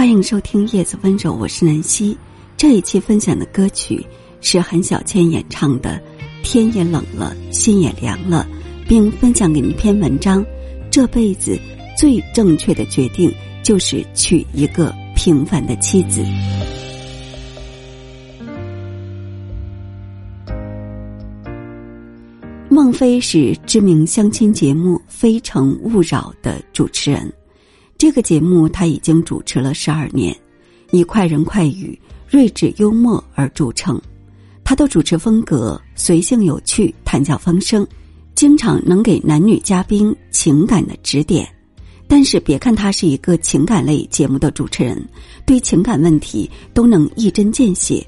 欢迎收听《叶子温柔》，我是南希。这一期分享的歌曲是韩小倩演唱的《天也冷了，心也凉了》，并分享给您一篇文章：这辈子最正确的决定就是娶一个平凡的妻子。孟非是知名相亲节目《非诚勿扰》的主持人。这个节目他已经主持了十二年，以快人快语、睿智幽默而著称。他的主持风格随性有趣、谈笑风生，经常能给男女嘉宾情感的指点。但是，别看他是一个情感类节目的主持人，对情感问题都能一针见血，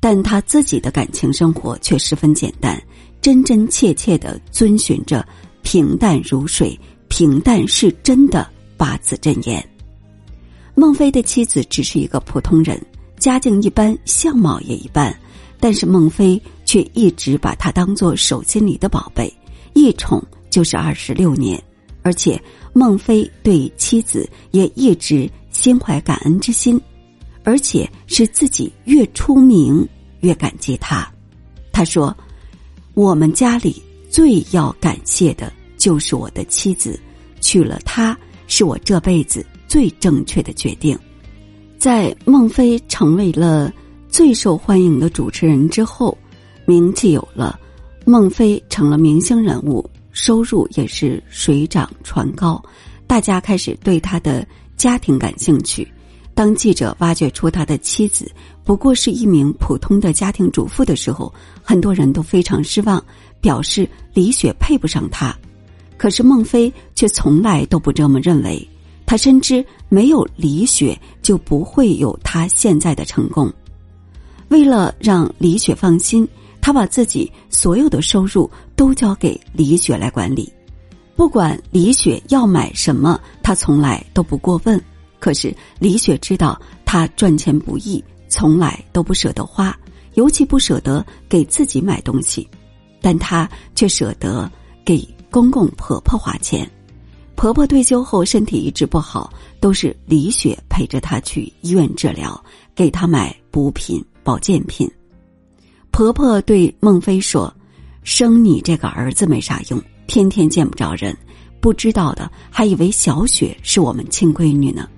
但他自己的感情生活却十分简单，真真切切的遵循着平淡如水，平淡是真的。八字真言。孟非的妻子只是一个普通人，家境一般，相貌也一般，但是孟非却一直把她当做手心里的宝贝，一宠就是二十六年，而且孟非对妻子也一直心怀感恩之心，而且是自己越出名越感激他。他说：“我们家里最要感谢的就是我的妻子，娶了她。”是我这辈子最正确的决定。在孟非成为了最受欢迎的主持人之后，名气有了，孟非成了明星人物，收入也是水涨船高。大家开始对他的家庭感兴趣。当记者挖掘出他的妻子不过是一名普通的家庭主妇的时候，很多人都非常失望，表示李雪配不上他。可是孟非却从来都不这么认为，他深知没有李雪就不会有他现在的成功。为了让李雪放心，他把自己所有的收入都交给李雪来管理，不管李雪要买什么，他从来都不过问。可是李雪知道他赚钱不易，从来都不舍得花，尤其不舍得给自己买东西，但他却舍得给。公公婆婆花钱，婆婆退休后身体一直不好，都是李雪陪着她去医院治疗，给她买补品、保健品。婆婆对孟非说：“生你这个儿子没啥用，天天见不着人，不知道的还以为小雪是我们亲闺女呢。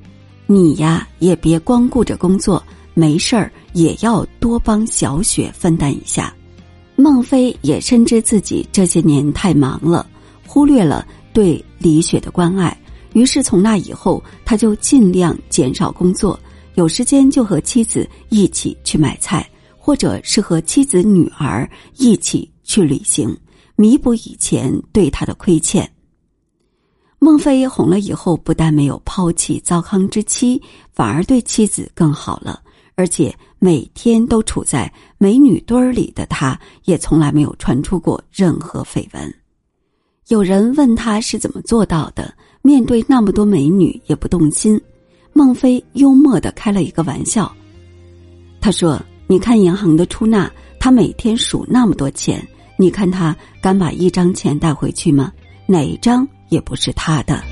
你呀，也别光顾着工作，没事儿也要多帮小雪分担一下。”孟非也深知自己这些年太忙了。忽略了对李雪的关爱，于是从那以后，他就尽量减少工作，有时间就和妻子一起去买菜，或者是和妻子女儿一起去旅行，弥补以前对他的亏欠。孟非红了以后，不但没有抛弃糟糠之妻，反而对妻子更好了，而且每天都处在美女堆儿里的他，也从来没有传出过任何绯闻。有人问他是怎么做到的，面对那么多美女也不动心。孟非幽默的开了一个玩笑，他说：“你看银行的出纳，他每天数那么多钱，你看他敢把一张钱带回去吗？哪一张也不是他的。”